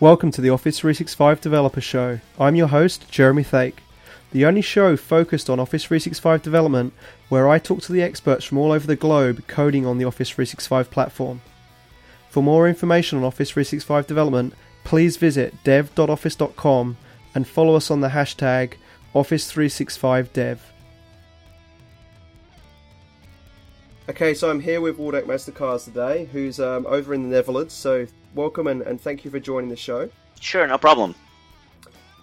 Welcome to the Office 365 Developer Show. I'm your host, Jeremy Thake, the only show focused on Office 365 development where I talk to the experts from all over the globe coding on the Office 365 platform. For more information on Office 365 development, please visit dev.office.com and follow us on the hashtag Office365Dev. Okay, so I'm here with Waldek Mastykarz today, who's um, over in the Netherlands. So welcome and, and thank you for joining the show. Sure, no problem.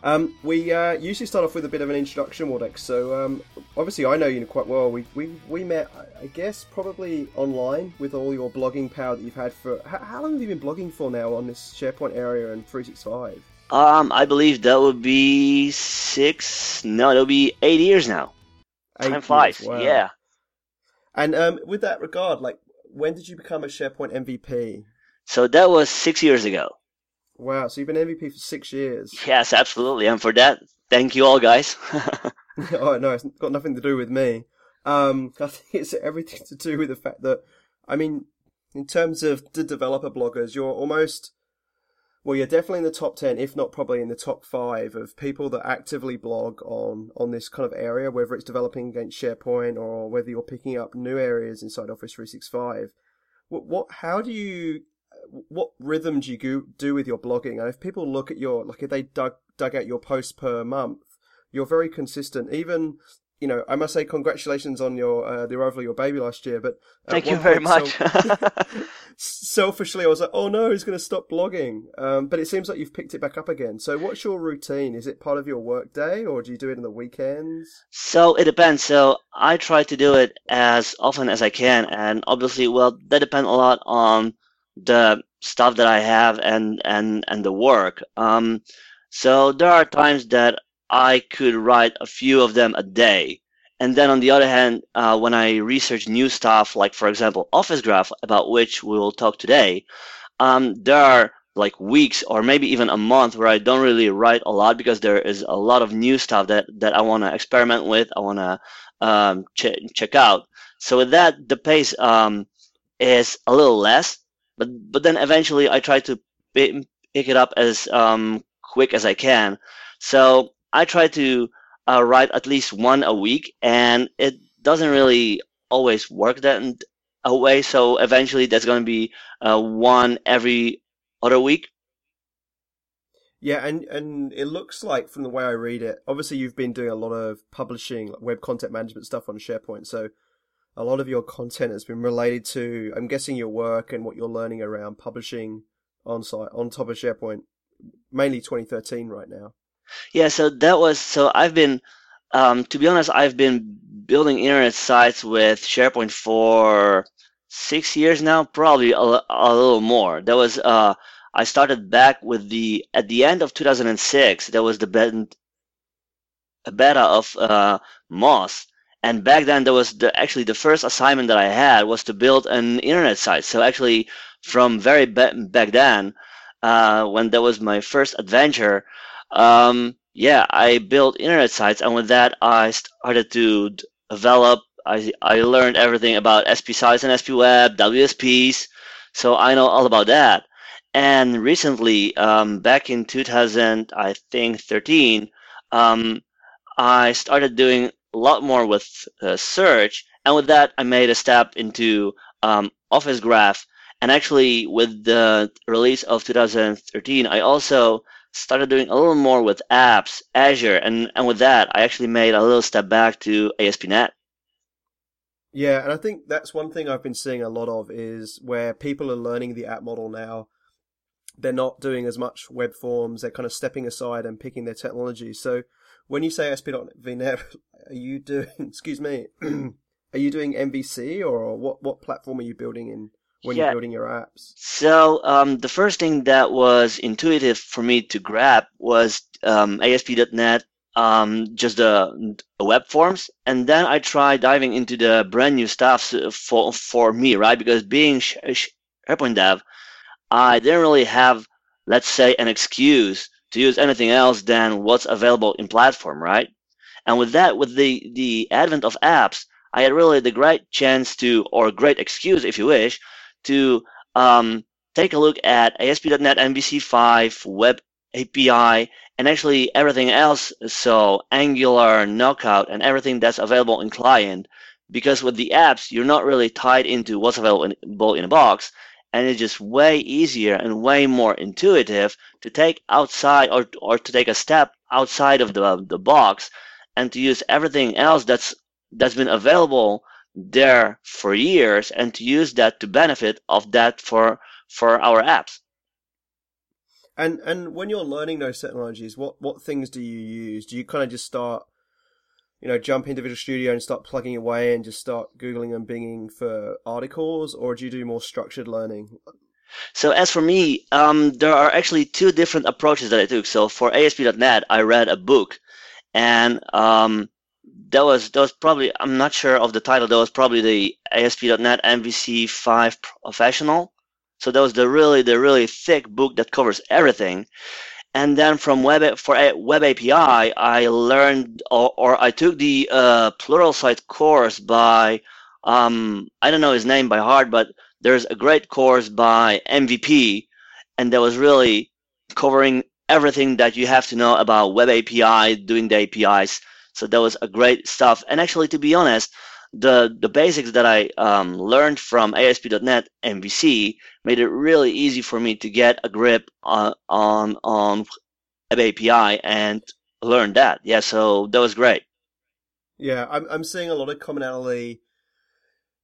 Um, we uh, usually start off with a bit of an introduction, Waldek. So um, obviously, I know you quite well. We, we we met, I guess, probably online with all your blogging power that you've had for. How, how long have you been blogging for now on this SharePoint area and 365? Um, I believe that would be six. No, it'll be eight years now. Eight Time flies. Wow. Yeah. And um, with that regard, like, when did you become a SharePoint MVP? So that was six years ago. Wow, so you've been MVP for six years. Yes, absolutely. And for that, thank you all, guys. oh, no, it's got nothing to do with me. Um, I think it's everything to do with the fact that, I mean, in terms of the developer bloggers, you're almost well, you're definitely in the top 10, if not probably in the top five of people that actively blog on, on this kind of area, whether it's developing against SharePoint or whether you're picking up new areas inside Office 365. What, what how do you, what rhythm do you do with your blogging? And if people look at your, like if they dug, dug out your posts per month, you're very consistent. Even you know, I must say congratulations on your uh, the arrival of your baby last year. But thank you very much. selfishly, I was like, oh no, he's going to stop blogging. Um, but it seems like you've picked it back up again. So, what's your routine? Is it part of your work day, or do you do it in the weekends? So it depends. So I try to do it as often as I can, and obviously, well, that depends a lot on the stuff that I have and and and the work. Um, so there are times that I could write a few of them a day. And then on the other hand, uh, when I research new stuff, like for example, Office Graph, about which we will talk today, um, there are like weeks or maybe even a month where I don't really write a lot because there is a lot of new stuff that, that I want to experiment with, I want to um, ch- check out. So with that, the pace um, is a little less, but but then eventually I try to pick it up as um, quick as I can. So I try to uh, write at least one a week, and it doesn't really always work that way. So eventually, that's going to be uh, one every other week. Yeah, and and it looks like from the way I read it, obviously you've been doing a lot of publishing, web content management stuff on SharePoint. So a lot of your content has been related to, I'm guessing, your work and what you're learning around publishing on site on top of SharePoint, mainly 2013 right now. Yeah, so that was so I've been um, to be honest, I've been building internet sites with SharePoint for six years now, probably a, a little more. That was uh, I started back with the at the end of 2006. That was the beta, of uh, MOSS, and back then there was the actually the first assignment that I had was to build an internet site. So actually, from very ba- back then, uh, when that was my first adventure, um, yeah, I built internet sites, and with that, I started to develop. I I learned everything about SP sites and SP Web, WSPs, so I know all about that. And recently, um, back in 2000, I think 13, um, I started doing a lot more with uh, search, and with that, I made a step into um, Office Graph. And actually, with the release of 2013, I also started doing a little more with apps, Azure, and, and with that, I actually made a little step back to ASP.NET. Yeah, and I think that's one thing I've been seeing a lot of is where people are learning the app model now. They're not doing as much web forms. They're kind of stepping aside and picking their technology. So when you say ASP.NET, are you doing? Excuse me. are you doing MVC or what? What platform are you building in? when yeah. you're building your apps? So um, the first thing that was intuitive for me to grab was um, ASP.NET, um, just the, the, web forms, and then I tried diving into the brand new stuff for for me, right? Because being SharePoint dev, I didn't really have, let's say, an excuse to use anything else than what's available in platform, right? And with that, with the the advent of apps, I had really the great chance to, or great excuse, if you wish, to um, take a look at ASP.NET MVC5, Web API, and actually everything else. So Angular, Knockout, and everything that's available in client. Because with the apps, you're not really tied into what's available in, in a box and it's just way easier and way more intuitive to take outside or, or to take a step outside of the, the box and to use everything else that's that's been available there for years and to use that to benefit of that for for our apps. And and when you're learning those technologies what what things do you use? Do you kind of just start you know, jump into Visual Studio and start plugging away and just start Googling and binging for articles, or do you do more structured learning? So as for me, um, there are actually two different approaches that I took. So for ASP.NET, I read a book, and um, that was that was probably I'm not sure of the title. That was probably the ASP.NET MVC five Professional. So that was the really the really thick book that covers everything. And then from web for a web API, I learned or, or I took the uh, Pluralsight course by um, I don't know his name by heart, but there's a great course by MVP, and that was really covering everything that you have to know about web API, doing the APIs. So that was a great stuff. And actually, to be honest, the the basics that I um, learned from ASP.NET MVC made it really easy for me to get a grip on on Web API and learn that. Yeah, so that was great. Yeah, I'm I'm seeing a lot of commonality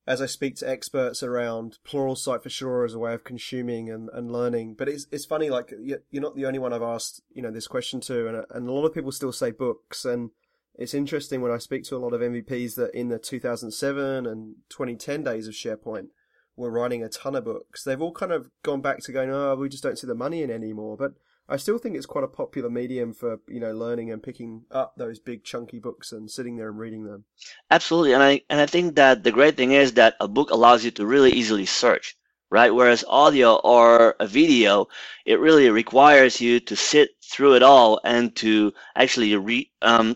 as I speak to experts around Plural Pluralsight for sure as a way of consuming and, and learning. But it's it's funny, like you're not the only one I've asked you know this question to, and and a lot of people still say books and it's interesting when I speak to a lot of MVPs that in the 2007 and 2010 days of SharePoint were writing a ton of books. They've all kind of gone back to going, oh, we just don't see the money in anymore. But I still think it's quite a popular medium for you know learning and picking up those big chunky books and sitting there and reading them. Absolutely, and I and I think that the great thing is that a book allows you to really easily search, right? Whereas audio or a video, it really requires you to sit through it all and to actually read um,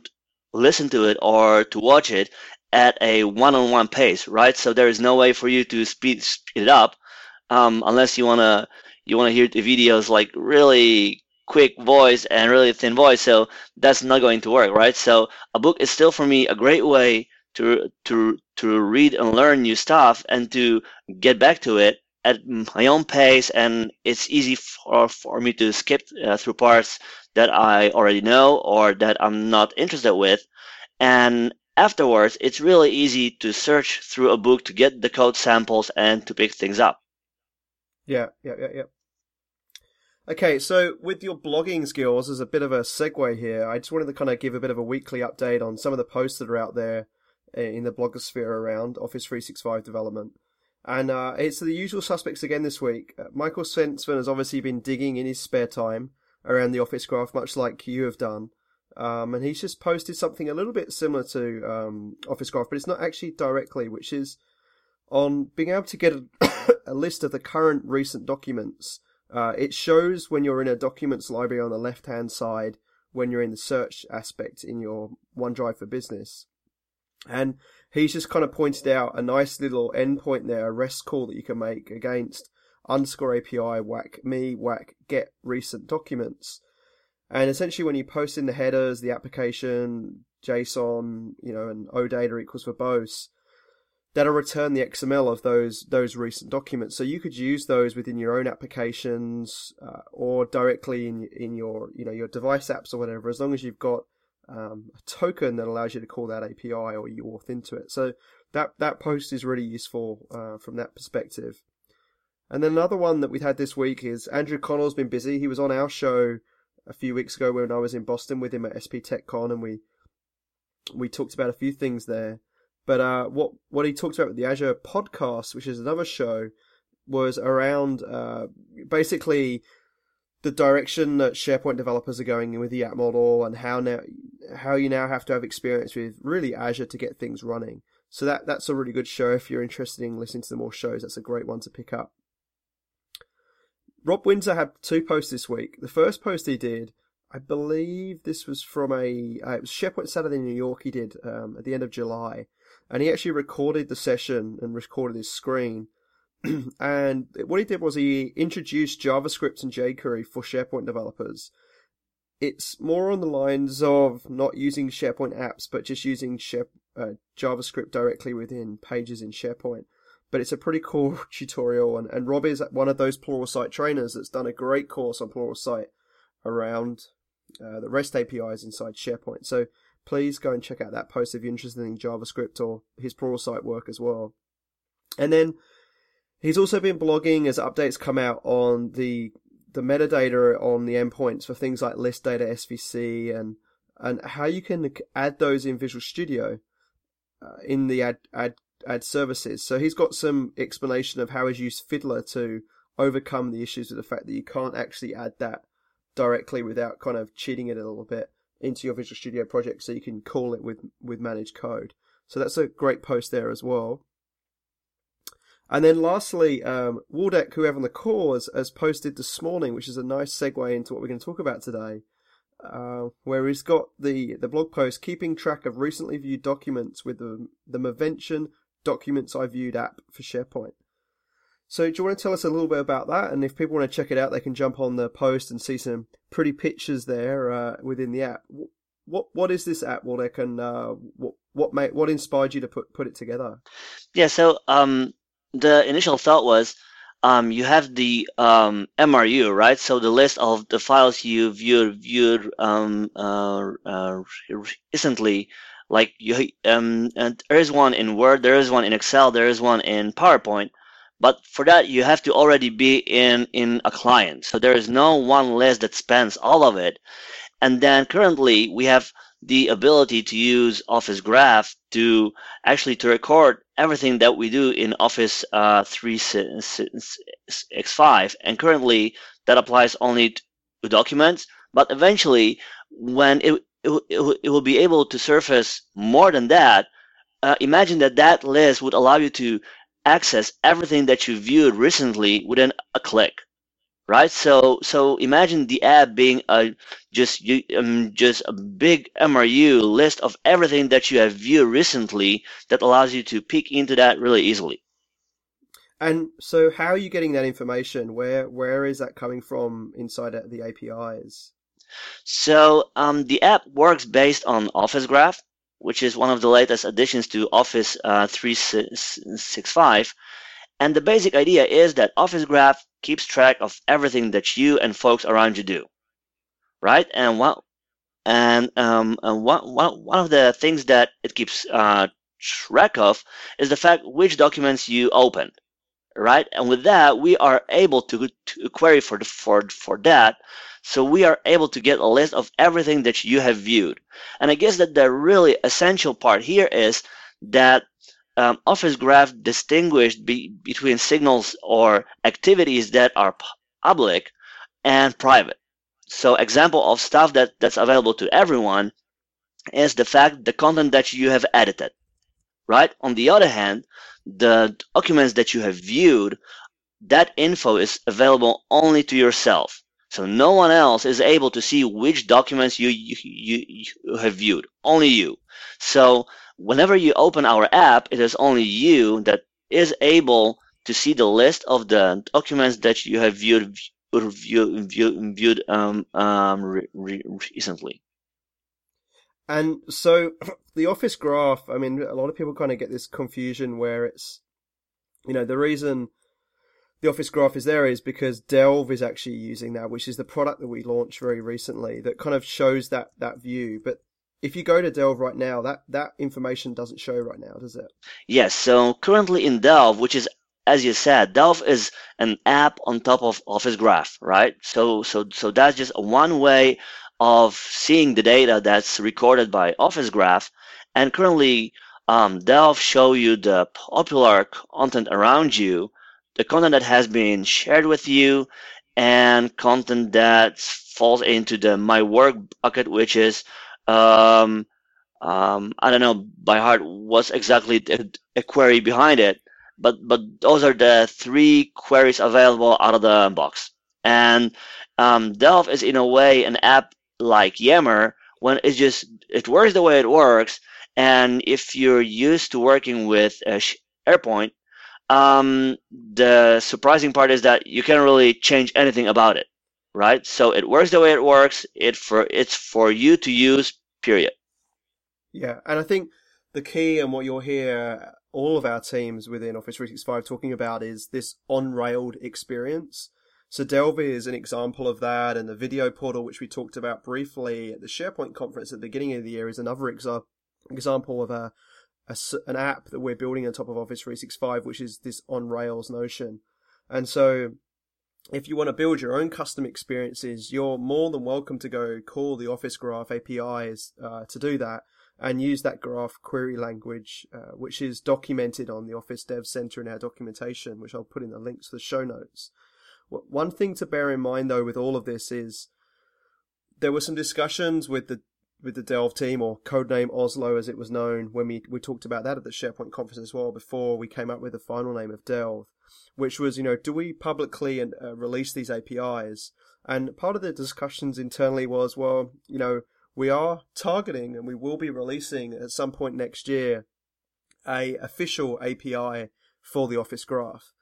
listen to it or to watch it at a one-on-one pace, right? So there is no way for you to speed speed it up um, unless you wanna you wanna hear the videos like really quick voice and really thin voice. So that's not going to work, right? So a book is still for me a great way to to to read and learn new stuff and to get back to it at my own pace and it's easy for, for me to skip uh, through parts that I already know or that I'm not interested with. And afterwards, it's really easy to search through a book to get the code samples and to pick things up. Yeah, yeah, yeah, yeah. Okay, so with your blogging skills, as a bit of a segue here, I just wanted to kind of give a bit of a weekly update on some of the posts that are out there eh, in the blogosphere around Office 365 development. And uh, it's the usual suspects again this week. Uh, Mikael Svenson has obviously been digging in his spare time around the Office Graph, much like you have done. Um, and he's just posted something a little bit similar to um, Office Graph, but it's not actually directly, which is on being able to get a, a list of the current recent documents. Uh, it shows when you're in a documents library on the left hand side when you're in the search aspect in your OneDrive for Business. And he's just kind of pointed out a nice little endpoint there, a REST call that you can make against underscore API whack me whack get recent documents. And essentially, when you post in the headers, the application, JSON, you know, and OData equals verbose, that'll return the XML of those those recent documents. So you could use those within your own applications uh, or directly in in your you know your device apps or whatever, as long as you've got um, a token that allows you to call that API or you auth into it. So that that post is really useful uh, from that perspective. And then another one that we've had this week is Andrew Connell's been busy. He was on our show a few weeks ago when I was in Boston with him at SP TechCon, and we we talked about a few things there. But uh, what what he talked about with the Azure podcast, which is another show, was around uh, basically the direction that SharePoint developers are going in with the app model, and how now how you now have to have experience with really Azure to get things running. So that that's a really good show if you're interested in listening to the more shows. That's a great one to pick up. Rob Windsor had two posts this week. The first post he did, I believe this was from a uh, it was SharePoint Saturday in New York. He did um, at the end of July, and he actually recorded the session and recorded his screen. and what he did was he introduced JavaScript and jQuery for SharePoint developers. It's more on the lines of not using SharePoint apps, but just using Share, uh, JavaScript directly within pages in SharePoint. But it's a pretty cool tutorial, and, and Rob is one of those Pluralsight trainers that's done a great course on Pluralsight around uh, the REST APIs inside SharePoint. So please go and check out that post if you're interested in JavaScript or his Pluralsight work as well. And then he's also been blogging as updates come out on the the metadata on the endpoints for things like list data SVC and and how you can add those in Visual Studio uh, in the ad ad ad services. So he's got some explanation of how he's used Fiddler to overcome the issues with the fact that you can't actually add that directly without kind of cheating it a little bit into your Visual Studio project so you can call it with, with managed code. So that's a great post there as well. And then lastly, um, Waldek, who have on the cause, has posted this morning, which is a nice segue into what we're going to talk about today, uh, where he's got the, the blog post keeping track of recently viewed documents with the, the Mavention Documents I Viewed app for SharePoint. So, do you want to tell us a little bit about that? And if people want to check it out, they can jump on the post and see some pretty pictures there uh, within the app. What what is this app, Waldek, and uh, what what made what inspired you to put put it together? Yeah, so um, the initial thought was um, you have the um, MRU, right? So the list of the files you viewed viewed um, uh, uh, recently, like you, um, and there is one in Word, there is one in Excel, there is one in PowerPoint. But for that, you have to already be in, in a client. So there is no one list that spans all of it. And then currently we have the ability to use Office Graph to actually to record everything that we do in Office uh, 365. And currently that applies only to documents. But eventually, when it, it, it will be able to surface more than that, uh, imagine that that list would allow you to access everything that you viewed recently within a click right? So so imagine the app being a just you um, just a big mru list of everything that you have viewed recently that allows you to peek into that really easily. And so how are you getting that information? Where where is that coming from inside the apis so um, the app works based on office graph which is one of the latest additions to Office uh, 365. And the basic idea is that Office Graph keeps track of everything that you and folks around you do, right? And one and, um, and one, one, one of the things that it keeps uh, track of is the fact which documents you opened, right? And with that, we are able to, to query for the, for for that so we are able to get a list of everything that you have viewed. And I guess that the really essential part here is that um, Office Graph distinguished be, between signals or activities that are public and private. So example of stuff that, that's available to everyone is the fact the content that you have edited, right? On the other hand, the documents that you have viewed, that info is available only to yourself. So no one else is able to see which documents you, you, you, you have viewed, only you. So whenever you open our app, it is only you that is able to see the list of the documents that you have viewed viewed, viewed, viewed um, um, re, re, recently. And so the Office Graph, I mean, a lot of people kind of get this confusion where it's, you know, the reason the Office Graph is there is because Delve is actually using that, which is the product that we launched very recently that kind of shows that that view. But if you go to Delve right now, that that information doesn't show right now, does it? Yes. So currently in Delve, which is as you said, Delve is an app on top of Office Graph, right? So so so that's just one way of seeing the data that's recorded by Office Graph. And currently, um, Delve show you the popular content around you the content that has been shared with you and content that falls into the my work bucket, which is um, um, I don't know by heart what's exactly a query behind it, but but those are the three queries available out of the box. And um, Delve is in a way an app like Yammer when it just it works the way it works. And if you're used to working with uh, SharePoint, um, the surprising part is that you can't really change anything about it, right? So it works the way it works. It for it's for you to use. Period. Yeah, and I think the key and what you'll hear all of our teams within Office 365 talking about is this on-railed experience. So Delve is an example of that, and the video portal, which we talked about briefly at the SharePoint conference at the beginning of the year, is another exa- example of a a, an app that we're building on top of Office 365, which is this on Rails notion. And so, if you want to build your own custom experiences, you're more than welcome to go call the Office Graph APIs uh, to do that and use that graph query language, uh, which is documented on the Office Dev Center in our documentation, which I'll put in the links to the show notes. One thing to bear in mind though with all of this is there were some discussions with the with the Delve team, or codename Oslo as it was known, when we, we talked about that at the SharePoint conference as well, before we came up with the final name of Delve, which was, you know, do we publicly and uh, release these APIs? And part of the discussions internally was, well, you know, we are targeting and we will be releasing at some point next year a official API for the Office Graph.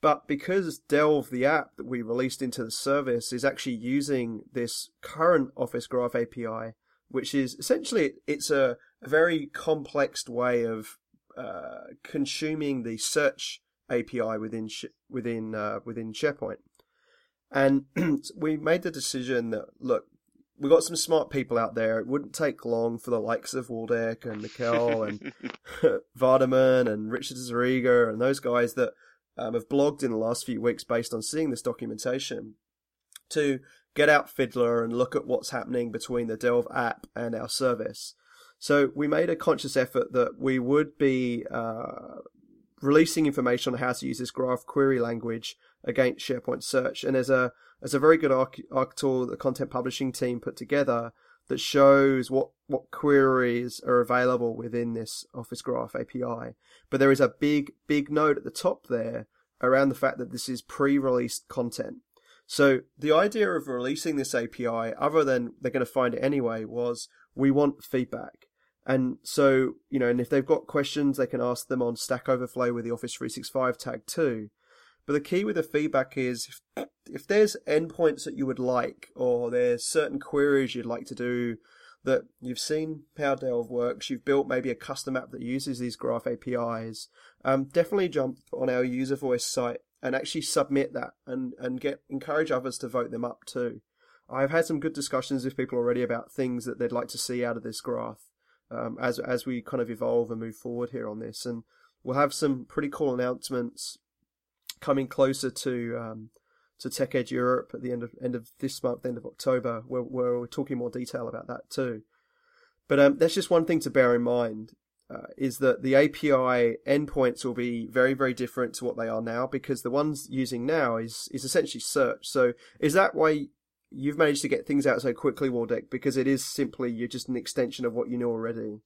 But because Delve, the app that we released into the service, is actually using this current Office Graph API, which is essentially it's a, very complex way of uh, consuming the search API within within uh, within SharePoint. And we made the decision that look, we got some smart people out there. It wouldn't take long for the likes of Waldek and Mikkel and Vardhaman and Richard diZerega and those guys that um, have blogged in the last few weeks based on seeing this documentation to get out Fiddler and look at what's happening between the Delve app and our service. So we made a conscious effort that we would be uh, releasing information on how to use this graph query language against SharePoint search. And there's a there's a very good arch, arch tool the content publishing team put together that shows what, what queries are available within this Office Graph API. But there is a big, big note at the top there around the fact that this is pre-released content. So the idea of releasing this API, other than they're going to find it anyway, was we want feedback. And so, you know, and if they've got questions, they can ask them on Stack Overflow with the Office 365 tag too. But the key with the feedback is if, if there's endpoints that you would like, or there's certain queries you'd like to do that you've seen how Delve works, you've built maybe a custom app that uses these graph APIs, um, definitely jump on our user voice site and actually submit that and, and get encourage others to vote them up too. I've had some good discussions with people already about things that they'd like to see out of this graph um, as as we kind of evolve and move forward here on this, and we'll have some pretty cool announcements coming closer to um, to TechEd Europe at the end of end of this month, end of October, where, we're talking more detail about that too. But um, that's just one thing to bear in mind uh, is that the API endpoints will be very, very different to what they are now because the ones using now is is essentially search. So is that why you've managed to get things out so quickly, Waldek? Because it is simply you're just an extension of what you know already.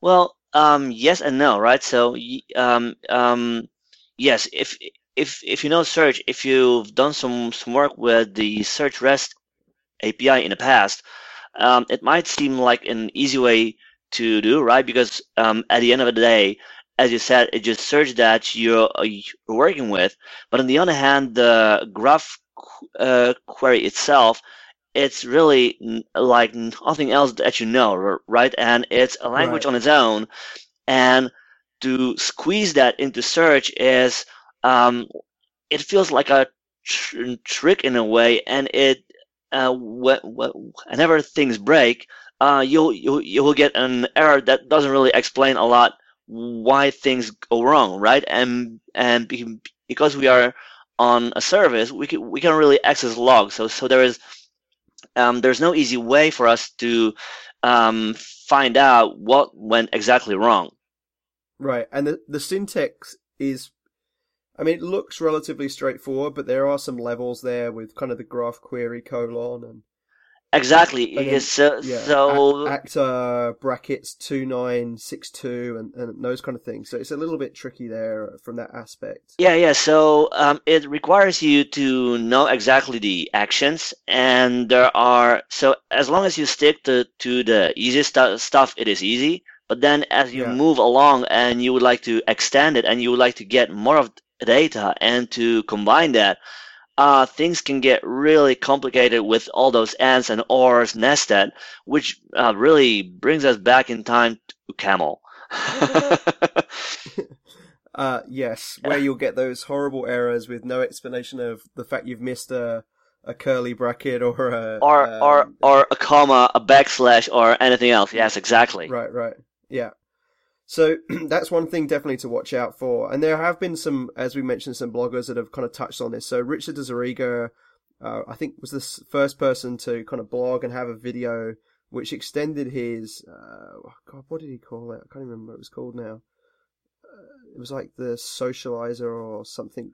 Well, um, yes and no, right? So um, um, yes, if if if you know search, if you've done some some work with the search REST API in the past, um, it might seem like an easy way to do, right? Because um, at the end of the day, as you said, it's just search that you're, uh, you're working with. But on the other hand, the graph uh, query itself, it's really like nothing else that you know, right? And it's a language right. on its own. And to squeeze that into search is, um, it feels like a tr- trick in a way. And it, uh, wh- wh- whenever things break, uh, you'll, you'll you will get an error that doesn't really explain a lot why things go wrong, right? And and because we are on a service, we can we can really access logs. So so there is um, there's no easy way for us to um, find out what went exactly wrong. Right, and the the syntax is I mean, it looks relatively straightforward, but there are some levels there with kind of the graph query colon and Exactly. Then, so, yeah, so actor brackets two nine six two and, and those kind of things. So it's a little bit tricky there from that aspect. Yeah, yeah. So um, it requires you to know exactly the actions, and there are so as long as you stick to to the easy stu- stuff, it is easy. But then as you Yeah. move along and you would like to extend it and you would like to get more of data and to combine that, uh, things can get really complicated with all those ands and ors nested, which uh, really brings us back in time to CAML. Uh, yes, where you'll get those horrible errors with no explanation of the fact you've missed a a curly bracket or a or um, or or a comma, a backslash, or anything else. Yes, exactly. Right, right. Yeah. So that's one thing definitely to watch out for. And there have been some, as we mentioned, some bloggers that have kind of touched on this. So Richard diZerega, uh, I think was the first person to kind of blog and have a video which extended his, uh, God, what did he call it? I can't remember what it was called now. Uh, it was like the Socializer or something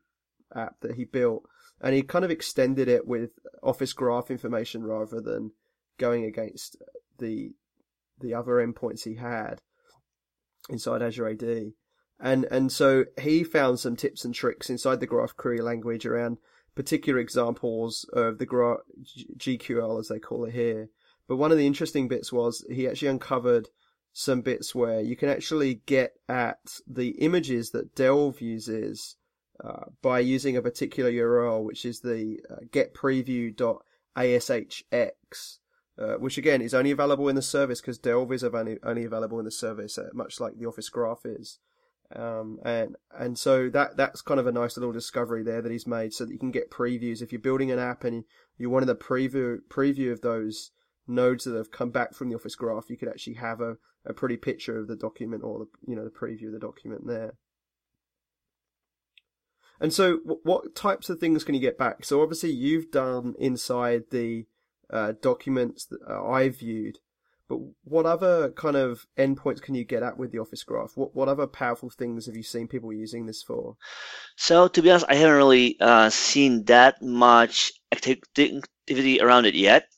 app that he built. And he kind of extended it with Office Graph information rather than going against the the other endpoints he had inside Azure AD. And and so he found some tips and tricks inside the graph query language around particular examples of the gra- G- GQL as they call it here. But one of the interesting bits was he actually uncovered some bits where you can actually get at the images that Delve uses uh, by using a particular URL, which is the uh, getpreview.ashx, uh, which again is only available in the service because Delve is only, only available in the service, uh, much like the Office Graph is. Um, and and so that that's kind of a nice little discovery there that he's made, so that you can get previews if you're building an app and you wanted a preview preview of those nodes that have come back from the Office Graph, you could actually have a, a pretty picture of the document or the you know the preview of the document there. And so, wh- what types of things can you get back? So obviously, you've done inside the uh, documents that uh, I viewed, but what other kind of endpoints can you get at with the Office Graph? What what other powerful things have you seen people using this for? So to be honest, I haven't really uh, seen that much activity around it yet.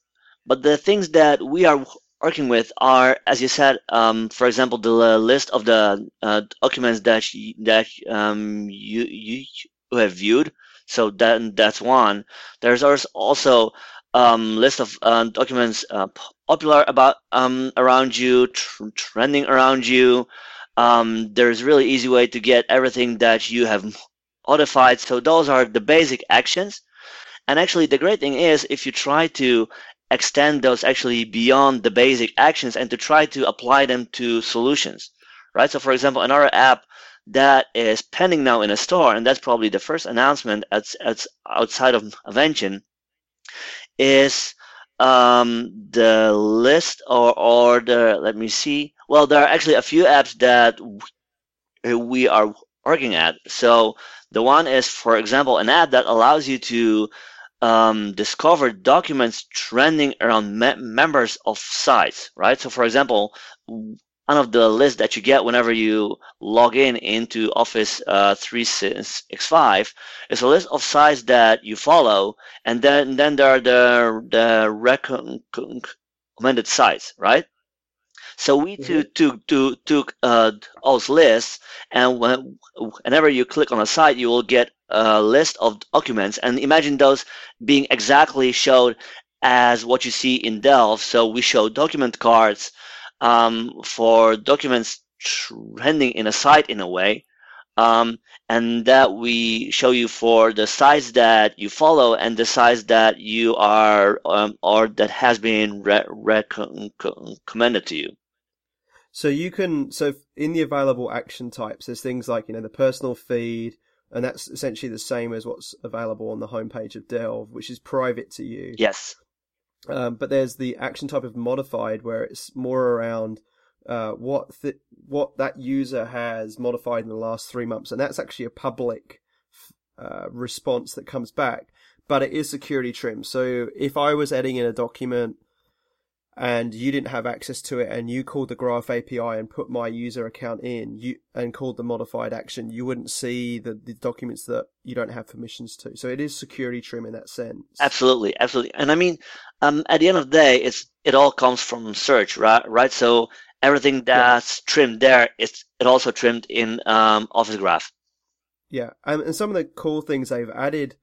But the things that we are working with are, as you said, um, for example, the list of the uh, documents that you, that um, you you have viewed. So that that's one. There's also um, list of uh, documents uh, popular about um, around you, tr- trending around you. Um, there's really easy way to get everything that you have modified. So those are the basic actions. And actually, the great thing is if you try to extend those actually beyond the basic actions and to try to apply them to solutions, right? So, for example, another app that is pending now in a store, and that's probably the first announcement at, at outside of Mavention, is um, the list or, or the, let me see. Well, there are actually a few apps that we are working at. So the one is, for example, an app that allows you to um, discover documents trending around me- members of sites, right? So, for example, one of the list that you get whenever you log in into Office uh, 365 is a list of sites that you follow, and then then there are the the recommended sites, right? So we Mhm. took took took, took uh, those lists, and when, whenever you click on a site, you will get a list of documents. And imagine those being exactly showed as what you see in Delve. So we show document cards um, for documents trending in a site in a way, um, and that we show you for the sites that you follow and the sites that you are um, or that has been re- recommended to you. So you can so in the available action types, there's things like you know the personal feed, and that's essentially the same as what's available on the homepage of Delve, which is private to you. Yes. Um, but there's the action type of modified, where it's more around uh, what th- what that user has modified in the last three months, and that's actually a public uh, response that comes back. But it is security trimmed. So if I was adding in a document and you didn't have access to it, and you called the Graph API and put my user account in, you and called the modified action, you wouldn't see the, the documents that you don't have permissions to. So it is security trim in that sense. Absolutely, absolutely. And I mean, um, at the end of the day, it's it all comes from search, right? Right. So everything that's trimmed there, it's it also trimmed in um, Office Graph. Yeah, and, and some of the cool things they've added,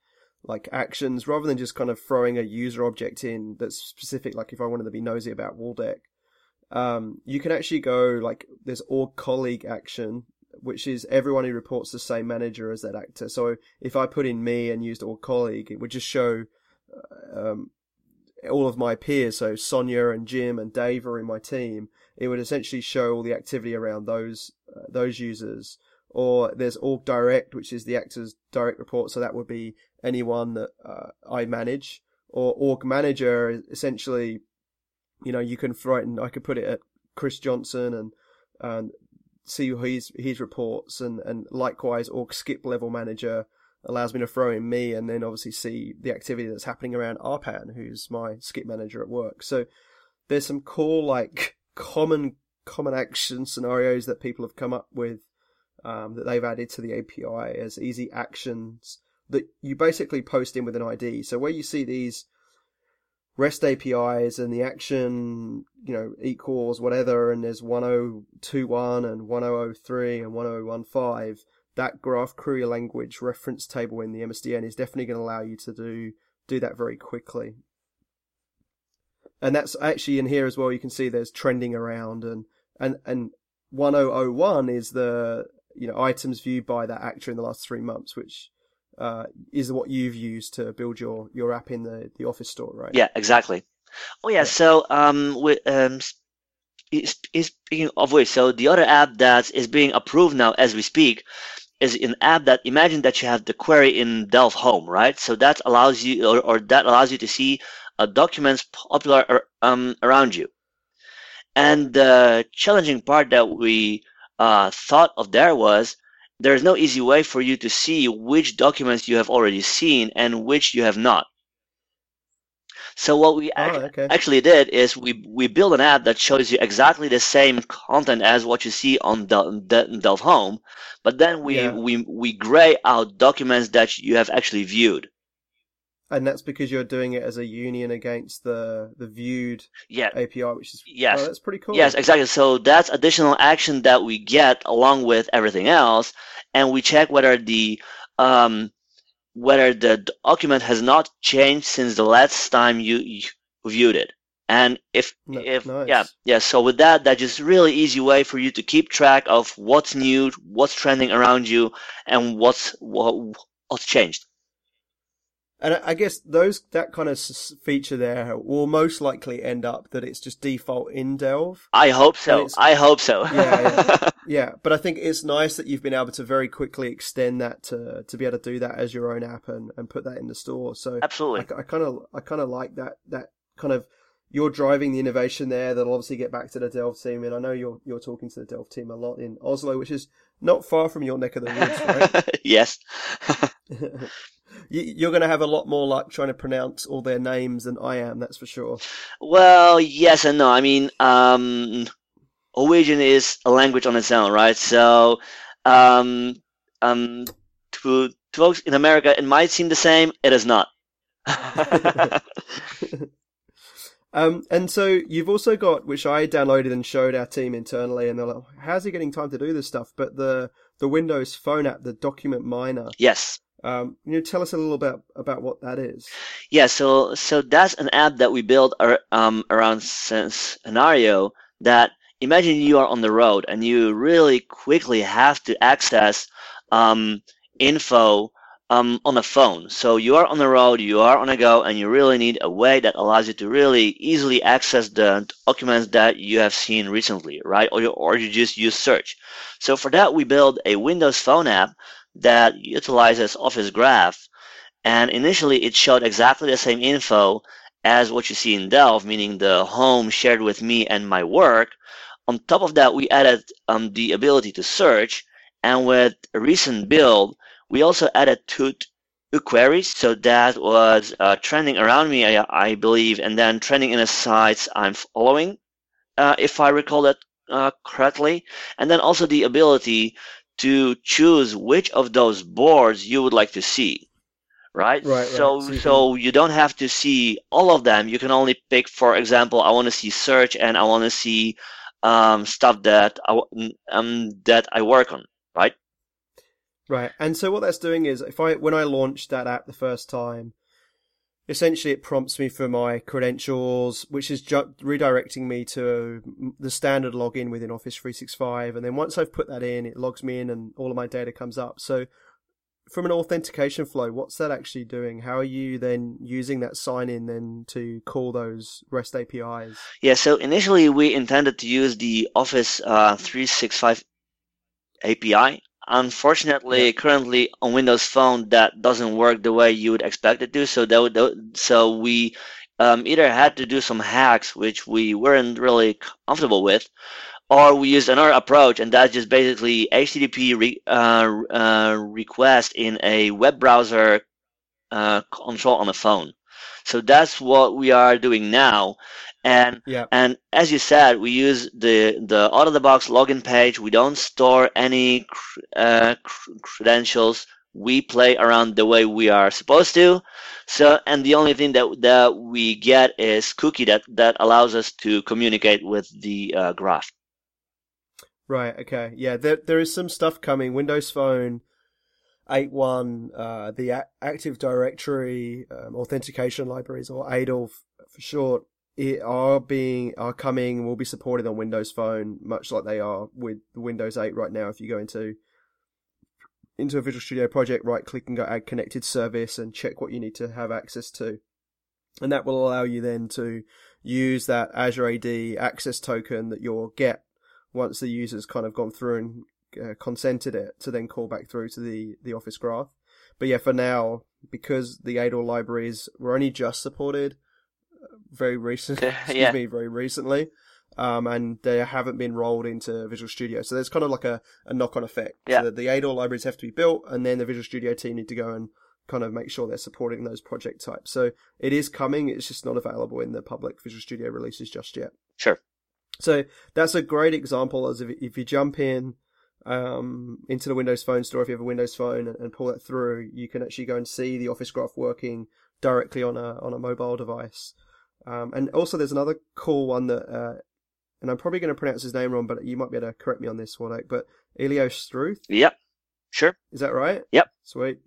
like actions, rather than just kind of throwing a user object in that's specific. Like if I wanted to be nosy about Waldek, um, you can actually go like there's org colleague action, which is everyone who reports the same manager as that actor. So if I put in me and used org colleague, it would just show uh, um, all of my peers. So Sonia and Jim and Dave are in my team. It would essentially show all the activity around those uh, those users. Or there's org direct, which is the actor's direct report. So that would be anyone that uh, I manage. Or org manager, essentially you know, you can and I could put it at Chris Johnson and and see his his reports and and likewise org skip level manager allows me to throw in me and then obviously see the activity that's happening around Arpan, who's my skip manager at work. So there's some cool like common common action scenarios that people have come up with um, that they've added to the API as easy actions that you basically post in with an ID. So where you see these REST APIs and the action, you know, equals whatever, and there's 1021 and 1003 and 1015, that graph query language reference table in the MSDN is definitely going to allow you to do do that very quickly. And that's actually in here as well. You can see there's trending around, and and and 1001 is the you know items viewed by that actor in the last three months, which uh, is what you've used to build your, your app in the, the Office store, right? Yeah, exactly. Oh yeah, yeah. so um, we, um, speaking of which, so the other app that is being approved now as we speak is an app that imagine that you have the query in Delve Home, right? So that allows you, or, or that allows you to see uh, documents popular um, around you. And the challenging part that we uh, thought of there was there's no easy way for you to see which documents you have already seen and which you have not. So what we oh, okay. actually did is we we built an app that shows you exactly the same content as what you see on Del- Delve Home, but then we, yeah. we we gray out documents that you have actually viewed. And that's because you're doing it as a union against the the viewed yeah. API, which is yes, oh, that's pretty cool. Yes, exactly. So that's additional action that we get along with everything else, and we check whether the um, whether the document has not changed since the last time you, you viewed it. And if no, if nice. yeah yeah, so with that, that's just really easy way for you to keep track of what's new, what's trending around you, and what's what, what's changed. And I guess those that kind of feature there will most likely end up that it's just default in Delve. I hope so. I hope so. yeah, yeah, yeah, but I think it's nice that you've been able to very quickly extend that to to be able to do that as your own app and, and put that in the store. So absolutely, I kind of I kind of like that that kind of you're driving the innovation there. That'll obviously get back to the Delve team, and I know you're you're talking to the Delve team a lot in Oslo, which is not far from your neck of the woods, right? yes. You're going to have a lot more luck trying to pronounce all their names than I am, that's for sure. Well, yes and no. I mean, um, Norwegian is a language on its own, right? So, um, um, to, to folks in America, it might seem the same. It is not. um, and so you've also got, which I downloaded and showed our team internally, and they're like, "How's he getting time to do this stuff?" But the the Windows Phone app, the Document Miner. Yes. Um, can you tell us a little bit about what that is? Yeah, so so that's an app that we built ar- um, around scenario that imagine you are on the road and you really quickly have to access um, info um, on a phone. So you are on the road, you are on a go, and you really need a way that allows you to really easily access the documents that you have seen recently, right? Or you, or you just use search. So for that, we build a Windows Phone app that utilizes Office Graph. And initially, it showed exactly the same info as what you see in Delve, meaning the home shared with me and my work. On top of that, we added um, the ability to search. And with a recent build, we also added two, queries. So that was uh, trending around me, I, I, believe, and then trending in the sites I'm following, uh, if I recall that uh, correctly. And then also the ability to choose which of those boards you would like to see right? Right. So right. so you don't have to see all of them. You can only pick, for example, I want to see search and I want to see um, stuff that I um, that I work on, right? Right. And so what that's doing is, if I when I launched that app the first time, essentially it prompts me for my credentials, which is ju- redirecting me to the standard login within Office 365. And then once I've put that in, it logs me in and all of my data comes up. So from an authentication flow, what's that actually doing? How are you then using that sign in then to call those REST APIs? Yeah, so initially we intended to use the Office uh, 365 API Unfortunately, yeah. currently on Windows Phone, that doesn't work the way you would expect it to. So that would, so we um, either had to do some hacks, which we weren't really comfortable with, or we used another approach, and that's just basically HTTP re, uh, uh, request in a web browser uh, control on a phone. So that's what we are doing now. And yeah. and as you said, we use the the out of the box login page. We don't store any uh, credentials. We play around the way we are supposed to. So and the only thing that that we get is cookie that that allows us to communicate with the uh, graph. Right. Okay. Yeah. There there is some stuff coming. Windows Phone. 8.1, uh, the Active Directory um, authentication libraries, or ADAL for short, it are being are coming will be supported on Windows Phone, much like they are with Windows 8 right now. If you go into into a Visual Studio project, right click and go add connected service and check what you need to have access to. And that will allow you then to use that Azure AD access token that you'll get once the user's kind of gone through and uh, consented it to then call back through to the, the Office graph. But yeah, for now, because the ADAL libraries were only just supported, very recent. excuse yeah. me, very recently. Um, and they haven't been rolled into Visual Studio. So there's kind of like a, a knock on effect. Yeah. So the, the ADAL libraries have to be built, and then the Visual Studio team need to go and kind of make sure they're supporting those project types. So it is coming, it's just not available in the public Visual Studio releases just yet. Sure. So that's a great example as if, if you jump in um, into the Windows Phone store, if you have a Windows Phone and, and pull it through, you can actually go and see the Office Graph working directly on a on a mobile device. Um, and also, there's another cool one that, uh, and I'm probably going to pronounce his name wrong, but you might be able to correct me on this, one. But Elio Struyf. Yep. Sure. Is that right? Yep. Sweet.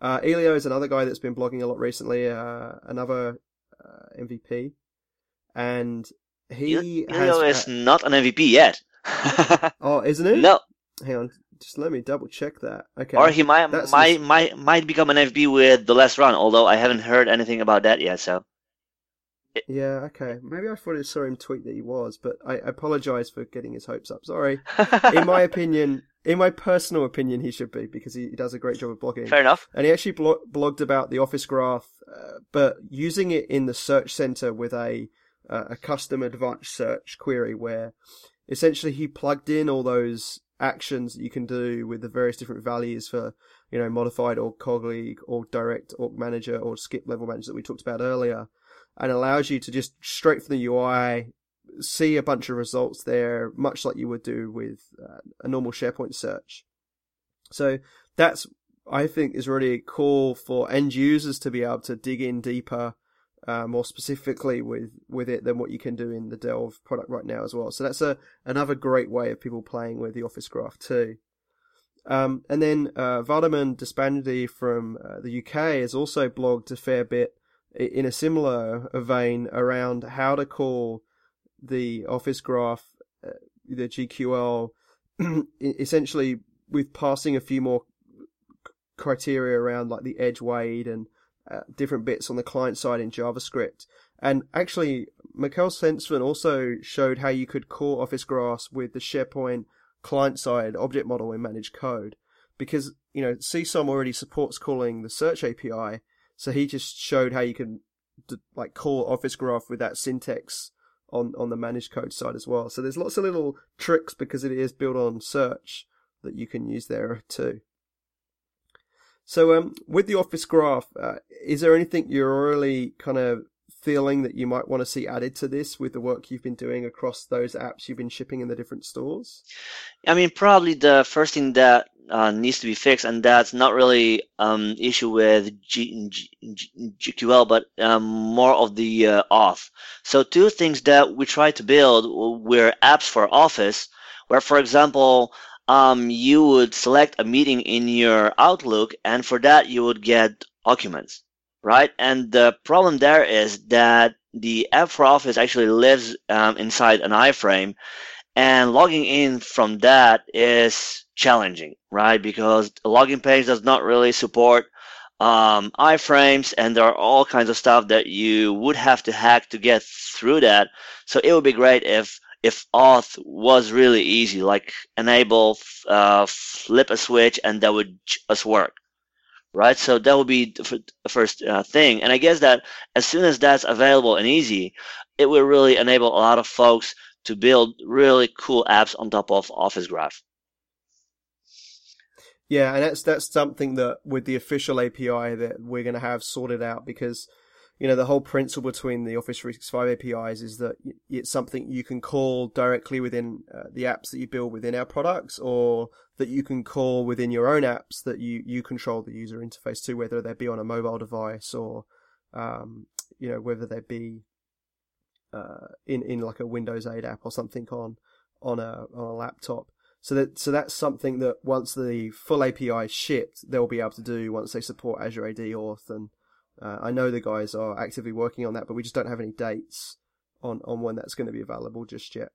Uh, Elio is another guy that's been blogging a lot recently, uh, another uh, MVP. And he Elio has, is not an MVP yet. oh, isn't it? No. Hang on, just let me double check that. Okay. Or he might might might might become an MVP with the last run, although I haven't heard anything about that yet. So. Yeah, okay. Maybe I thought I saw him tweet that he was, but I, apologize for getting his hopes up. Sorry. in my opinion, in my personal opinion, he should be because he, he does a great job of blogging. Fair enough. And he actually blo- blogged about the Office Graph, uh, but using it in the search center with a uh, a custom advanced search query where essentially he plugged in all those actions that you can do with the various different values for you know modified or colleague or direct or manager or skip level manager that we talked about earlier and allows you to just straight from the UI see a bunch of results there, much like you would do with uh, a normal SharePoint search. So that's I think is really cool for end users to be able to dig in deeper, uh, more specifically with with it than what you can do in the Delve product right now as well. So that's a another great way of people playing with the Office Graph too. Um, and then uh, Vardhaman Deshpande from uh, the UK has also blogged a fair bit in a similar vein around how to call the Office graph, uh, the GQL, essentially with passing a few more criteria around like the edge weight and uh, different bits on the client side in JavaScript. And actually, Mikael Svenson also showed how you could call Office Graphs with the SharePoint client side object model in managed code. Because, you know, CSOM already supports calling the search API, so he just showed how you can like call Office Graph with that syntax on on the managed code side as well. So there's lots of little tricks because it is built on search that you can use there too. So um, with the Office Graph, uh, is there anything you're really kind of feeling that you might want to see added to this with the work you've been doing across those apps you've been shipping in the different stores? I mean, probably the first thing that uh, needs to be fixed, and that's not really um, issue with G- G- GQL, but um, more of the uh, auth. So two things that we try to build were apps for Office, where, for example, um, you would select a meeting in your Outlook, and for that you would get documents right? And the problem there is that the app for Office actually lives um, inside an iframe, and logging in from that is challenging, right? Because the login page does not really support um, iframes, and there are all kinds of stuff that you would have to hack to get through that. So it would be great if if auth was really easy, like enable, uh, flip a switch, and that would just work, right? So that would be the first uh, thing. And I guess that as soon as that's available and easy, it will really enable a lot of folks to build really cool apps on top of Office Graph. Yeah, and that's that's something that with the official API that we're going to have sorted out because you know the whole principle between the Office 365 APIs is that it's something you can call directly within uh, the apps that you build within our products, or that you can call within your own apps that you you control the user interface to, whether they be on a mobile device or um, you know whether they be uh, in in like a Windows 8 app or something on on a on a laptop. So that so that's something that once the full API is shipped, they'll be able to do once they support Azure AD Auth. And uh, I know the guys are actively working on that, but we just don't have any dates on on when that's going to be available just yet.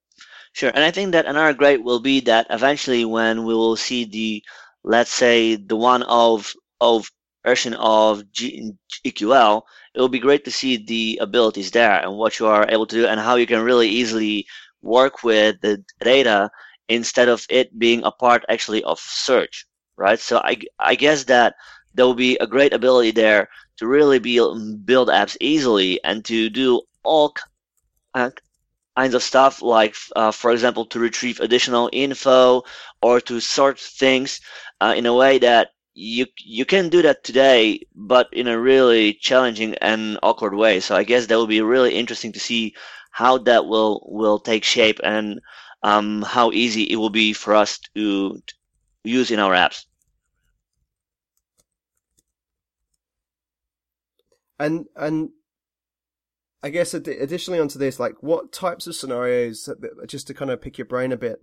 Sure, and I think that another great will be that eventually when we will see the let's say the one of of version of G- GQL, it will be great to see the abilities there and what you are able to do and how you can really easily work with the data instead of it being a part actually of search, right? So I, I guess that there will be a great ability there to really be, build apps easily and to do all uh, kinds of stuff like, uh, for example, to retrieve additional info or to sort things uh, in a way that you you can do that today, but in a really challenging and awkward way. So I guess that will be really interesting to see how that will will take shape and um, how easy it will be for us to, to use in our apps. And and I guess additionally onto this, like what types of scenarios, just to kind of pick your brain a bit,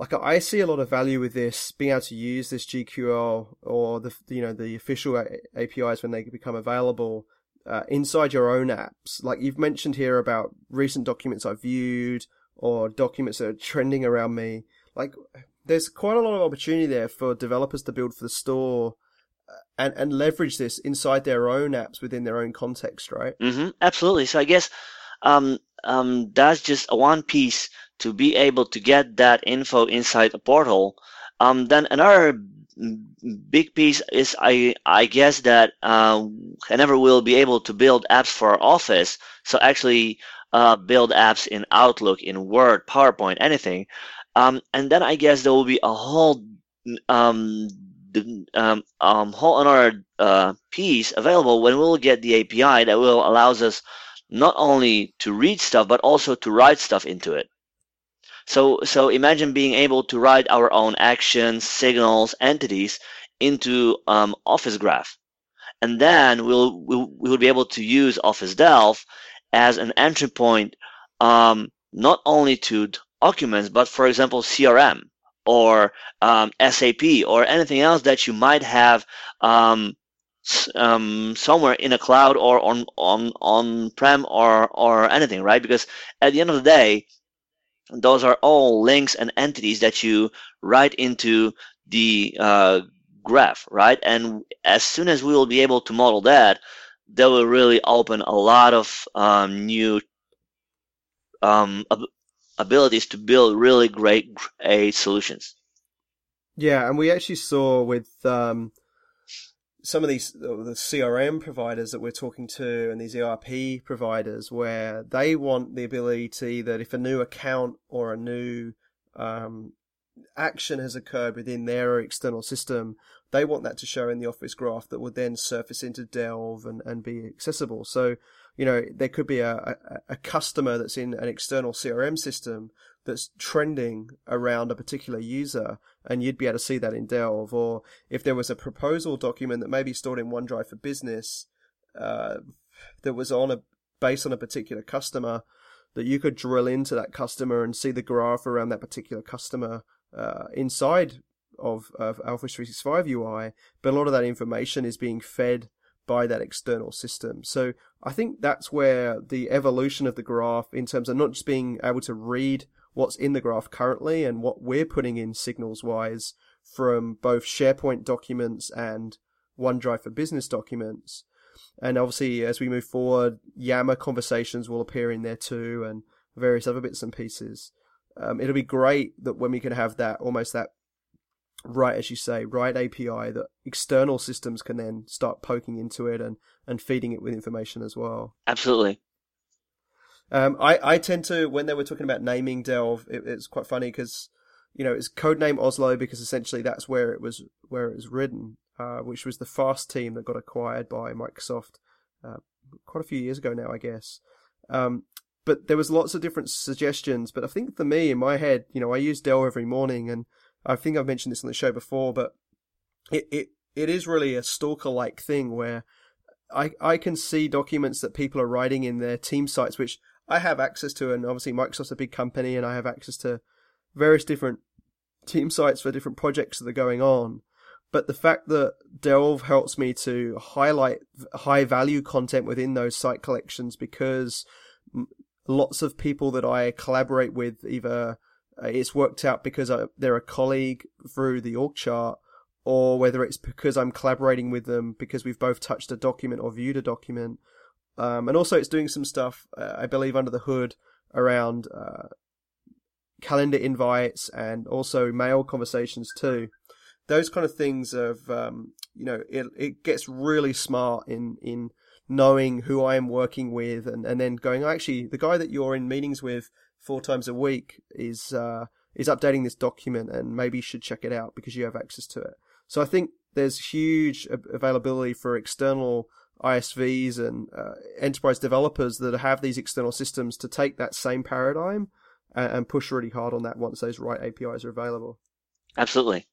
like I see a lot of value with this, being able to use this GQL or the you know the official APIs when they become available uh, inside your own apps. Like you've mentioned here about recent documents I've viewed or documents that are trending around me. Like there's quite a lot of opportunity there for developers to build for the store uh, and and leverage this inside their own apps within their own context, right? Mm-hmm, absolutely. So I guess um, um, that's just one piece to be able to get that info inside a portal. Um, then another big piece is I I guess that uh, whenever we'll be able to build apps for Office, so actually uh, build apps in Outlook, in Word, PowerPoint, anything, um, and then I guess there will be a whole um, um, um, whole another uh, piece available when we'll get the API that will allows us not only to read stuff but also to write stuff into it. So, so imagine being able to write our own actions, signals, entities into um, Office Graph. And then we'll, we'll, we will be able to use Office Delve as an entry point, um, not only to documents, but for example, CRM or um, SAP or anything else that you might have um, um, somewhere in a cloud or on on on prem or or anything, right? Because at the end of the day, those are all links and entities that you write into the uh, graph, right? And as soon as we will be able to model that, that will really open a lot of um, new um, ab- abilities to build really great, great solutions. Yeah, and we actually saw with um, some of these the CRM providers that we're talking to and these ERP providers where they want the ability that if a new account or a new um, action has occurred within their external system, they want that to show in the Office graph that would then surface into Delve and, and be accessible. So, you know, there could be a, a, a customer that's in an external CRM system that's trending around a particular user and you'd be able to see that in Delve. Or if there was a proposal document that may be stored in OneDrive for Business uh, that was on a based on a particular customer, that you could drill into that customer and see the graph around that particular customer uh, inside of, of Office 365 UI. But a lot of that information is being fed by that external system. So I think that's where the evolution of the graph in terms of not just being able to read what's in the graph currently and what we're putting in signals wise from both SharePoint documents and OneDrive for Business documents. And obviously, as we move forward, Yammer conversations will appear in there too, and various other bits and pieces. Um, it'll be great that when we can have that almost that right as you say right API that external systems can then start poking into it and and feeding it with information as well. Absolutely. Um, I I tend to when they were talking about naming Delve, it, it's quite funny because you know it's codename Oslo because essentially that's where it was where it was written, uh, which was the FAST team that got acquired by Microsoft uh, quite a few years ago now, I guess. Um, but there was lots of different suggestions. But I think for me, in my head, you know, I use Delve every morning, and I think I've mentioned this on the show before, but it it, it is really a stalker like thing where I I can see documents that people are writing in their team sites, which I have access to, and obviously Microsoft's a big company, and I have access to various different team sites for different projects that are going on. But the fact that Delve helps me to highlight high value content within those site collections because lots of people that I collaborate with either uh, it's worked out because I, they're a colleague through the org chart, or whether it's because I'm collaborating with them because we've both touched a document or viewed a document. Um, and also, it's doing some stuff, uh, I believe, under the hood around uh, calendar invites and also mail conversations too. Those kind of things of, um, you know, it, it gets really smart in, in knowing who I am working with and, and then going, actually, the guy that you're in meetings with four times a week is uh, is updating this document, and maybe you should check it out because you have access to it. So I think there's huge availability for external ISVs and uh, enterprise developers that have these external systems to take that same paradigm and, and push really hard on that once those right APIs are available. Absolutely.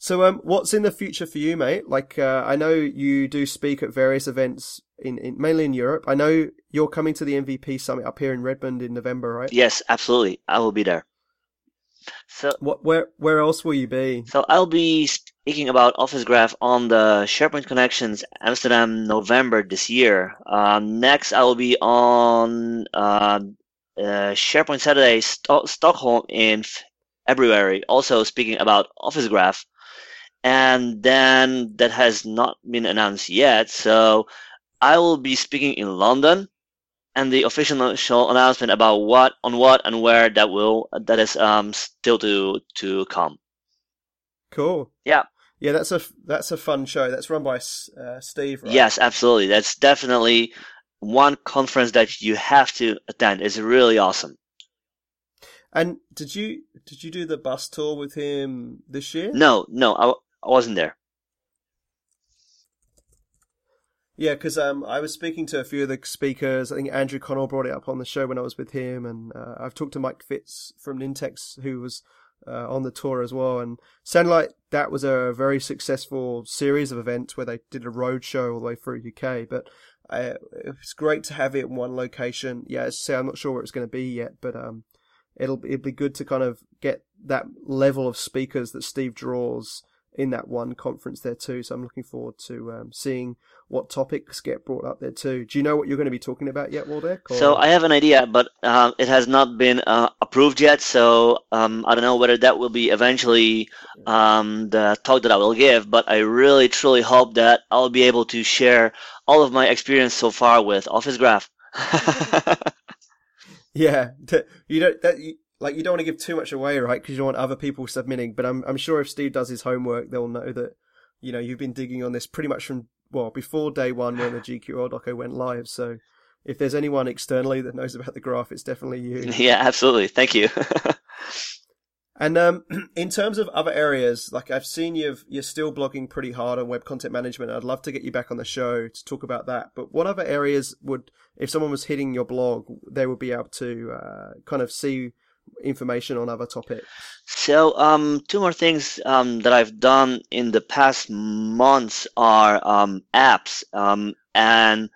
So, um, what's in the future for you, mate? Like, uh, I know you do speak at various events in, in, mainly in Europe. I know you're coming to the MVP summit up here in Redmond in November, right? Yes, absolutely. I will be there. So, what, where, where else will you be? So, I'll be speaking about Office Graph on the SharePoint Connections Amsterdam November this year. Um, next, I will be on uh, uh, SharePoint Saturday St- Stockholm in February, also speaking about Office Graph and then that has not been announced yet. So I will be speaking in London, and the official announcement about what on what and where that will that is um still to to come. Cool. Yeah. Yeah, that's a that's a fun show. That's run by uh, Steve. Right? Yes, absolutely. That's definitely one conference that you have to attend. It's really awesome. And did you did you do the bus tour with him this year? No, no. I, I wasn't there. Yeah, because um, I was speaking to a few of the speakers. I think Andrew Connell brought it up on the show when I was with him, and uh, I've talked to Mike Fitz from Nintex, who was uh, on the tour as well, and sounded like that was a very successful series of events where they did a road show all the way through UK. But uh, it's great to have it in one location. Yeah, say, I'm not sure where it's going to be yet, but um, it'll it'll be good to kind of get that level of speakers that Steve draws in that one conference there too. So I'm looking forward to um, seeing what topics get brought up there too. Do you know what you're going to be talking about yet, Waldek? So I have an idea, but uh, it has not been uh, approved yet. So um, I don't know whether that will be eventually um, the talk that I will give. But I really, truly hope that I'll be able to share all of my experience so far with Office Graph. yeah, you don't. That, like you don't want to give too much away, right? Because you don't want other people submitting. But I'm I'm sure if Steve does his homework, they'll know that you know you've been digging on this pretty much from well before day one when the GQL doco went live. So if there's anyone externally that knows about the graph, it's definitely you. Yeah, absolutely. Thank you. and um, in terms of other areas, like I've seen you've you're still blogging pretty hard on web content management. I'd love to get you back on the show to talk about that. But what other areas would, if someone was hitting your blog, they would be able to uh, kind of see information on other topics? So, um, two more things um, that I've done in the past months are um, apps um, and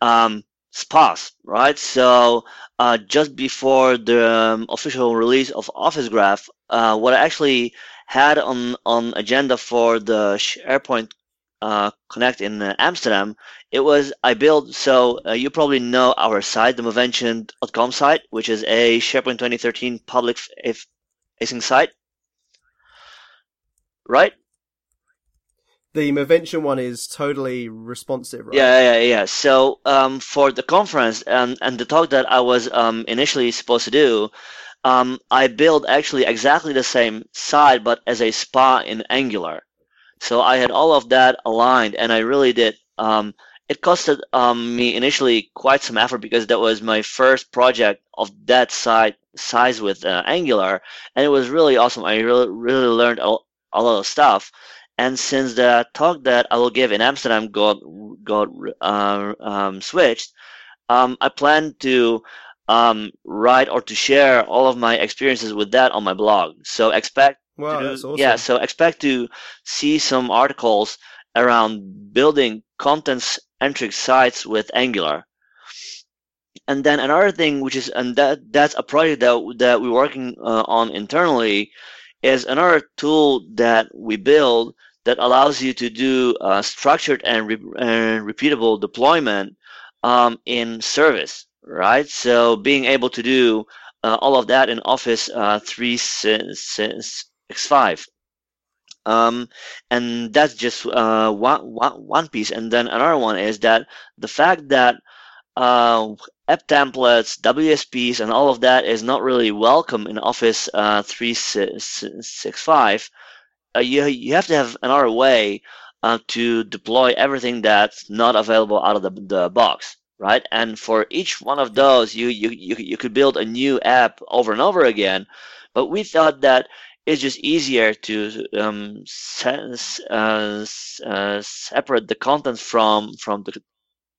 um, spas, right? So, uh, just before the um, official release of Office Graph, uh, what I actually had on on agenda for the SharePoint uh, Connect in uh, Amsterdam, it was I built. So uh, you probably know our site, the Mavention.com site, which is a SharePoint 2013 public facing site, right? The Mavention one is totally responsive, right? Yeah, yeah, yeah. So um, for the conference and, and the talk that I was um, initially supposed to do, um, I built actually exactly the same site, but as a spa in Angular. So I had all of that aligned, and I really did. Um, it costed um, me initially quite some effort because that was my first project of that size size with uh, Angular, and it was really awesome. I really really learned a, a lot of stuff. And since the talk that I will give in Amsterdam got got uh, um, switched, um, I plan to um, write or to share all of my experiences with that on my blog. So expect Wow, do- that's awesome. yeah, so expect to see some articles around building content-centric sites with Angular. And then another thing, which is and that that's a project that that we're working uh, on internally, is another tool that we build that allows you to do uh, structured and, re- and repeatable deployment um, in service, right? So being able to do uh, all of that in Office uh, 365. Um, and that's just uh, one, one, one piece. And then another one is that the fact that uh, app templates, WSPs, and all of that is not really welcome in Office uh, 365. Uh, you, you have to have another way uh, to deploy everything that's not available out of the, the box, right? And for each one of those, you, you, you, you could build a new app over and over again. But we thought that it's just easier to um, se- uh, uh, separate the contents from from the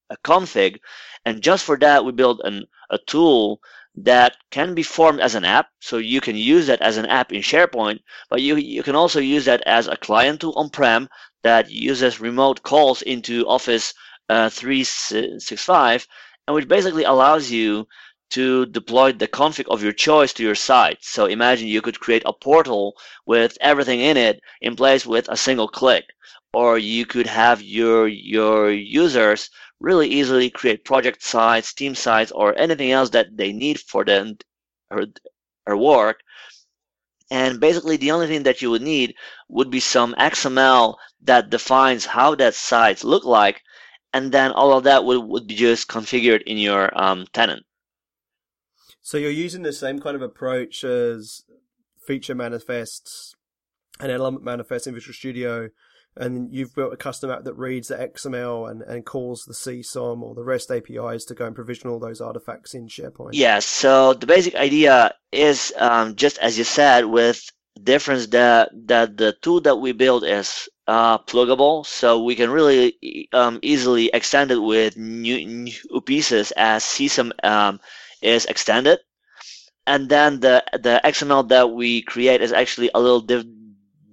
a config, and just for that we build an, a tool that can be formed as an app, so you can use that as an app in SharePoint, but you you can also use that as a client tool on-prem that uses remote calls into Office uh, 365, and which basically allows you to deploy the config of your choice to your site. So imagine you could create a portal with everything in it in place with a single click. Or you could have your your users really easily create project sites, team sites, or anything else that they need for them or, or work. And basically the only thing that you would need would be some XML that defines how that sites look like, and then all of that would, would be just configured in your um, tenant. So you're using the same kind of approach as feature manifests and element manifests in Visual Studio, and you've built a custom app that reads the XML and, and calls the CSOM or the REST APIs to go and provision all those artifacts in SharePoint. Yeah, so the basic idea is um, just as you said, with difference that that the tool that we build is uh, pluggable, so we can really um, easily extend it with new, new pieces as CSOM um, is extended, and then the the XML that we create is actually a little diff-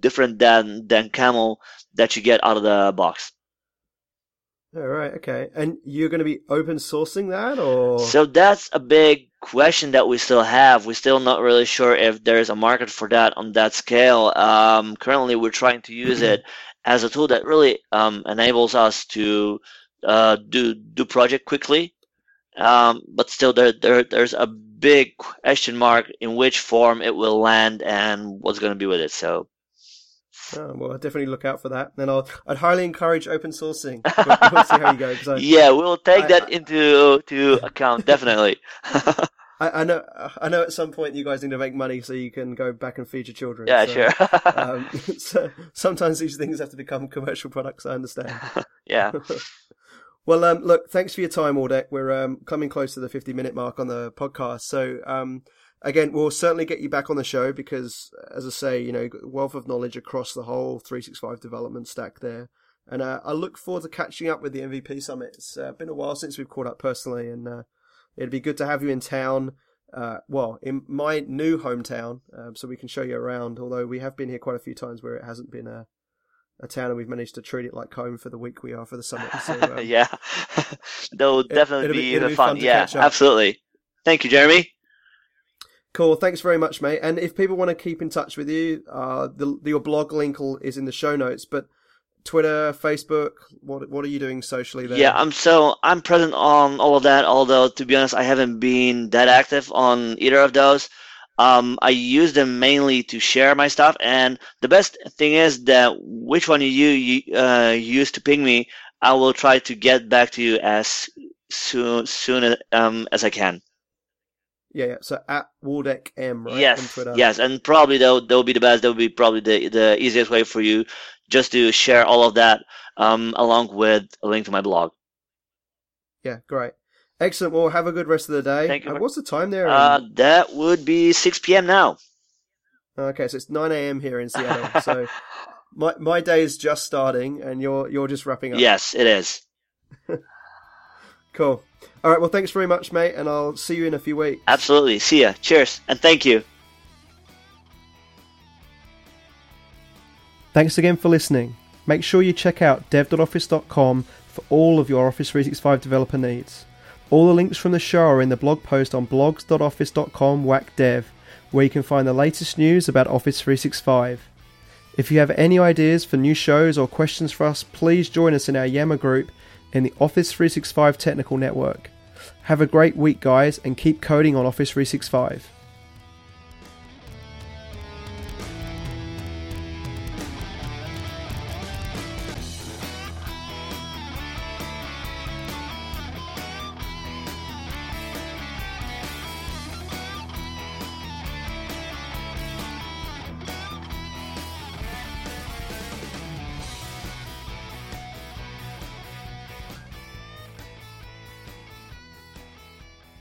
different than than CAML that you get out of the box. All right. Okay. And you're going to be open sourcing that, or So that's a big question that we still have. We're still not really sure if there's a market for that on that scale. Um, currently, we're trying to use it as a tool that really um, enables us to uh, do do project quickly. Um, but still, there, there there's a big question mark in which form it will land and what's going to be with it. So Oh, well, I'll definitely look out for that. And I'll, I'd highly encourage open sourcing. But we'll see how you go. I, yeah, we'll take I- that I- into to account definitely. I, I know, I know. At some point, you guys need to make money so you can go back and feed your children. yeah, so, sure. um, so sometimes these things have to become commercial products. I understand. yeah. Well, um, look, thanks for your time, Waldek. We're um, coming close to the 50 minute mark on the podcast. So, um, again, we'll certainly get you back on the show because, as I say, you know, a wealth of knowledge across the whole 365 development stack there. And uh, I look forward to catching up with the MVP Summit. It's uh, been a while since we've caught up personally, and uh, it'd be good to have you in town. Uh, well, in my new hometown, um, so we can show you around. Although we have been here quite a few times where it hasn't been a, town, and we've managed to treat it like home for the week we are for the summit. So, um, yeah, that will definitely it'll be- be, be fun. fun yeah, absolutely. Thank you, Jeremy. Cool. Thanks very much, mate. And if people want to keep in touch with you, uh, the, your blog link is in the show notes. But Twitter, Facebook? What What are you doing socially there? Yeah, I'm so I'm present on all of that. Although to be honest, I haven't been that active on either of those. Um, I use them mainly to share my stuff, and the best thing is that which one you you uh, use to ping me, I will try to get back to you as soon soon um, as I can. Yeah, yeah. So at Waldek M, right? Yes, yes, and probably that would, that would be the best. That would be probably the the easiest way for you, just to share all of that um, along with a link to my blog. Yeah, great. Excellent. Well, have a good rest of the day. Thank you. Uh, what's the time there? Uh, that would be 6 p.m. now. Okay, so it's 9 a.m. here in Seattle. so my my day is just starting, and you're you're just wrapping up. Yes, it is. Cool. All right. Well, thanks very much, mate, and I'll see you in a few weeks. Absolutely. See ya. Cheers, and thank you. Thanks again for listening. Make sure you check out dev.office.com for all of your Office 365 developer needs. All the links from the show are in the blog post on blogs.office.com whack dev, where you can find the latest news about Office 365. If you have any ideas for new shows or questions for us, please join us in our Yammer group in the Office 365 Technical Network. Have a great week, guys, and keep coding on Office 365.